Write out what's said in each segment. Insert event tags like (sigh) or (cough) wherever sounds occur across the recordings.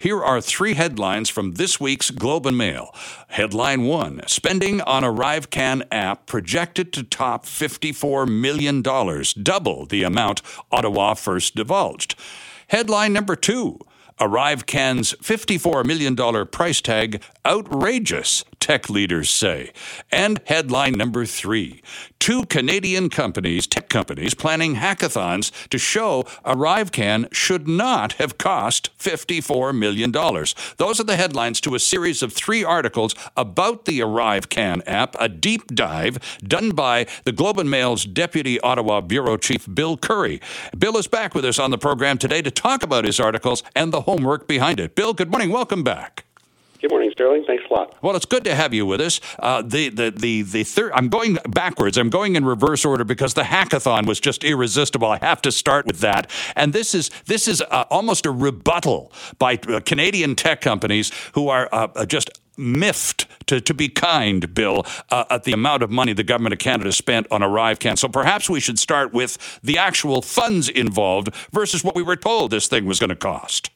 Here are three headlines from this week's Globe and Mail. Headline one Spending on ArriveCan app projected to top $54 million, double the amount Ottawa first divulged. Headline number two ArriveCan's $54 million price tag outrageous, tech leaders say. And headline number three two Canadian companies, tech companies, planning hackathons to show ArriveCan should not have cost $54 million. Those are the headlines to a series of three articles about the ArriveCan app, a deep dive done by the Globe and Mail's Deputy Ottawa Bureau Chief Bill Curry. Bill is back with us on the program today to talk about his articles and the homework behind it. Bill, good morning. Welcome back. Good morning, Sterling. Thanks a lot. Well, it's good to have you with us. Uh, the the the the third. I'm going backwards. I'm going in reverse order because the hackathon was just irresistible. I have to start with that. And this is this is uh, almost a rebuttal by uh, Canadian tech companies who are uh, uh, just miffed, to, to be kind, Bill, uh, at the amount of money the government of Canada spent on ArriveCan. So perhaps we should start with the actual funds involved versus what we were told this thing was going to cost.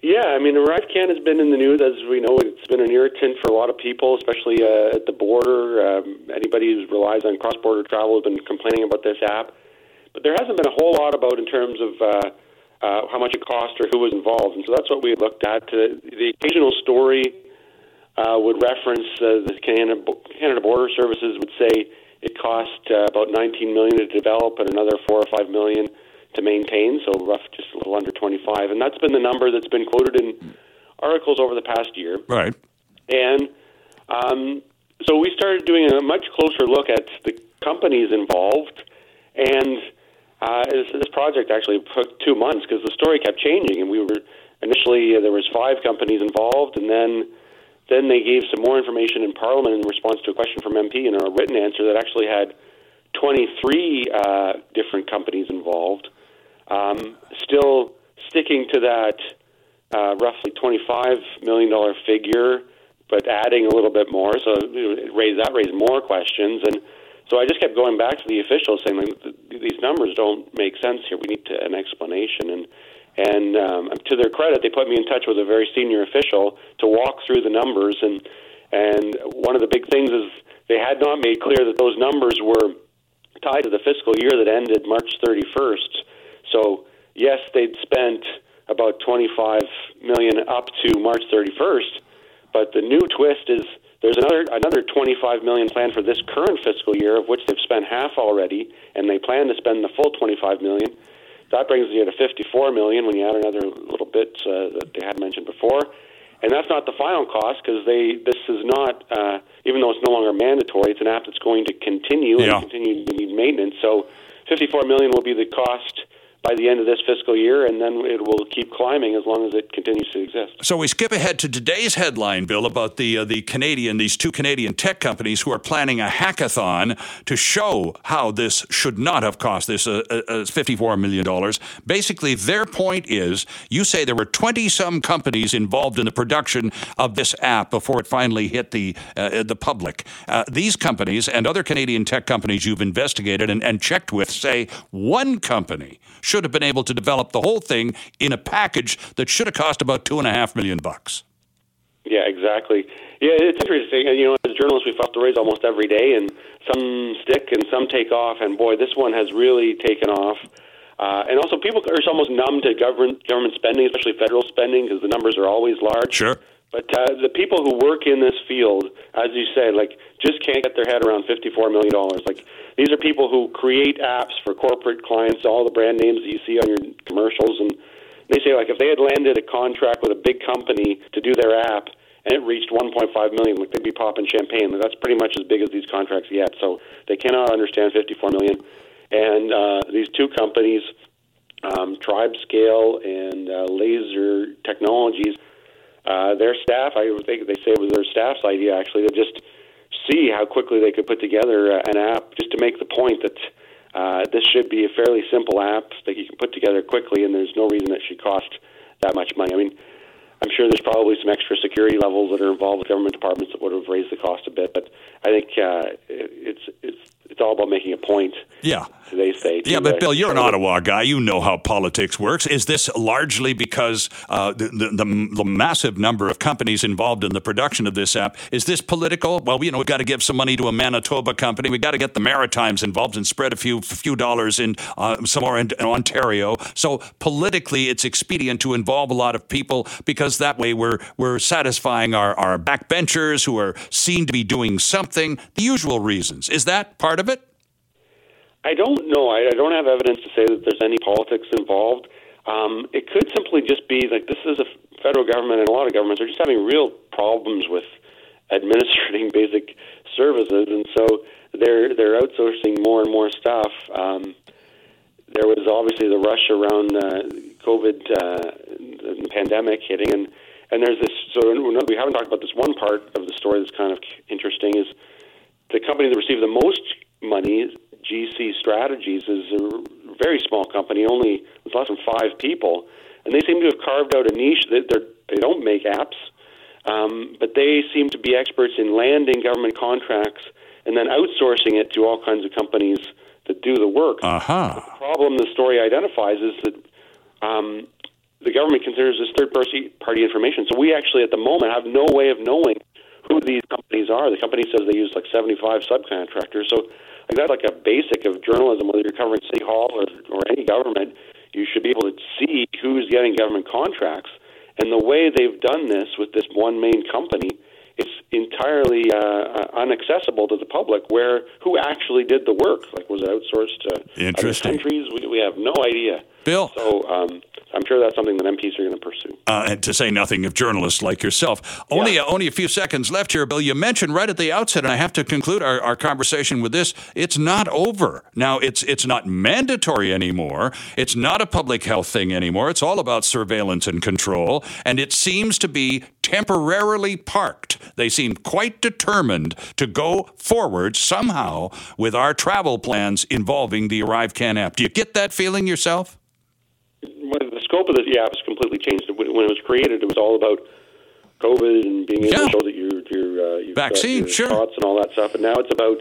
Yeah, I mean, ArriveCan has been in the news, as we know. It's been an irritant for a lot of people, especially uh, at the border. Um, anybody who relies on cross-border travel has been complaining about this app. But there hasn't been a whole lot about in terms of uh, uh, how much it cost or who was involved. And so that's what we looked at. Uh, the occasional story uh, would reference uh, the Canada, Canada Border Services would say it cost uh, about 19 million to develop and another four or five million to maintain, so rough, just little under 25. And that's been the number that's been quoted in articles over the past year. Right. And um, so we started doing a much closer look at the companies involved. And uh, this, this project actually took two months because the story kept changing. And we were initially, uh, there was five companies involved, and then then they gave some more information in Parliament in response to a question from MP in a written answer that actually had 23 uh, different companies involved. Um, still sticking to that uh, roughly $25 million figure, but adding a little bit more. So it raised, that raised more questions. And so I just kept going back to the officials saying, like, these numbers don't make sense here. We need to, an explanation. And and um, to their credit, they put me in touch with a very senior official to walk through the numbers. And and one of the big things is they had not made clear that those numbers were tied to the fiscal year that ended March 31st. So yes, they'd spent about 25 million up to March 31st, but the new twist is there's another another 25 million planned for this current fiscal year, of which they've spent half already, and they plan to spend the full 25 million. That brings you to 54 million when you add another little bit uh, that they had mentioned before, and that's not the final cost because they this is not uh, even though it's no longer mandatory, it's an app that's going to continue Yeah. and continue to need maintenance. So 54 million will be the cost by the end of this fiscal year, and then it will keep climbing as long as it continues to exist. So we skip ahead to today's headline, Bill, about the uh, the Canadian these two Canadian tech companies who are planning a hackathon to show how this should not have cost this uh, uh, 54 million dollars. Basically, their point is, you say there were 20 some companies involved in the production of this app before it finally hit the uh, the public. Uh, these companies and other Canadian tech companies you've investigated and, and checked with say one company should have been able to develop the whole thing in a package that should have cost about two and a half million bucks. Yeah, exactly. Yeah, it's interesting. You know, as journalists, we file stories almost every day, and some stick and some take off. And boy, this one has really taken off. Uh, and also, people are almost numb to government government spending, especially federal spending, because the numbers are always large. Sure. But uh, the people who work in this field, as you say, like just can't get their head around fifty-four million dollars. Like these are people who create apps for corporate clients, all the brand names that you see on your commercials, and they say like if they had landed a contract with a big company to do their app and it reached 1.5 million, like they'd be popping champagne. That's pretty much as big as these contracts get. So they cannot understand 54 million. And uh, these two companies, um, TribalScale and uh, Lazer Technologies, uh, their staff, I think they say it was their staff's idea actually to just see how quickly they could put together uh, an app, just to make the point that uh, this should be a fairly simple app that you can put together quickly, and there's no reason it should cost that much money. I mean, I'm sure there's probably some extra security levels that are involved with government departments that would have raised the cost a bit, but I think uh, it- it's it's it's all about making a point. Yeah. They say. Yeah, but Bill, you're an Ottawa guy. You know how politics works. Is this largely because uh, the, the, the massive number of companies involved in the production of this app? Is this political? Well, you know, we've got to give some money to a Manitoba company. We've got to get the Maritimes involved and spread a few few dollars in uh, somewhere in, in Ontario. So politically, it's expedient to involve a lot of people because that way we're we're satisfying our, our backbenchers who are seen to be doing something. The usual reasons. Is that part of it? I don't know. I, I don't have evidence to say that there's any politics involved. Um, it could simply just be like this is a federal government, and a lot of governments are just having real problems with (laughs) administering (laughs) basic services, and so they're they're outsourcing more and more stuff. Um, there was obviously the rush around uh, COVID uh, pandemic hitting, and and there's this. So we haven't talked about this one part of the story that's kind of interesting is the company that received the most money GC Strategies is a very small company, only it's less than five people, and they seem to have carved out a niche. That they're, they don't make apps, um, but they seem to be experts in landing government contracts and then outsourcing it to all kinds of companies that do the work. Uh-huh. The problem the story identifies is that um, the government considers this third party party information. So we actually, at the moment, have no way of knowing who these companies are. The company says they use like 75 subcontractors. So like that's like a basic of journalism, whether you're covering City Hall or, or any government, you should be able to see who's getting government contracts. And the way they've done this with this one main company, it's entirely uh, unaccessible to the public. Where who actually did the work? Like was it outsourced to other countries? We, we have no idea. Bill. So um, I'm sure that's something that MPs are going to pursue. Uh, and to say nothing of journalists like yourself. Only, yeah. only a few seconds left here, Bill. You mentioned right at the outset, and I have to conclude our, our conversation with this it's not over. Now, it's, it's not mandatory anymore. It's not a public health thing anymore. It's all about surveillance and control. And it seems to be temporarily parked. They seem quite determined to go forward somehow with our travel plans involving the ArriveCan app. Do you get that feeling yourself? the scope of the app has completely changed. When it was created, it was all about COVID and being able yeah. to show that you're, you're uh, you've vaccine, your sure, shots and all that stuff. And now it's about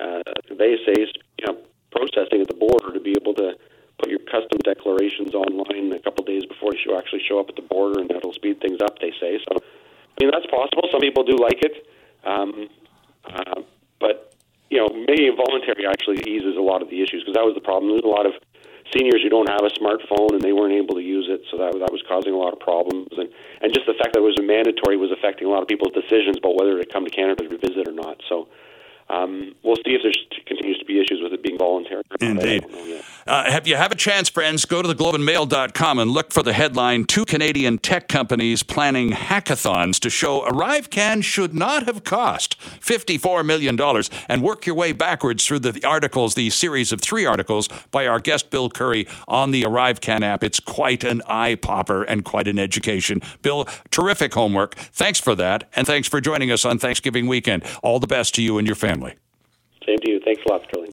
uh, they say you know processing at the border to be able to put your custom declarations online a couple days before you actually show up at the border, and that'll speed things up. They say so. I mean that's possible. Some people do like it, um, uh, but you know, making it voluntary actually eases a lot of the issues because that was the problem. There's a lot of seniors who don't have a smartphone and they weren't able to use it, so that that was causing a lot of problems. And and just the fact that it was mandatory was affecting a lot of people's decisions about whether to come to Canada to visit or not. So um, we'll see if there continues to be issues with it being voluntary. Indeed. Uh, have you have a chance, friends? Go to theglobeandmail.com and look for the headline: Two Canadian tech companies planning hackathons to show ArriveCan should not have cost fifty-four million dollars, and work your way backwards through the articles, the series of three articles by our guest Bill Curry on the ArriveCan app. It's quite an eye popper and quite an education. Bill, terrific homework. Thanks for that, and thanks for joining us on Thanksgiving weekend. All the best to you and your family. Same to you. Thanks a lot, Sterling.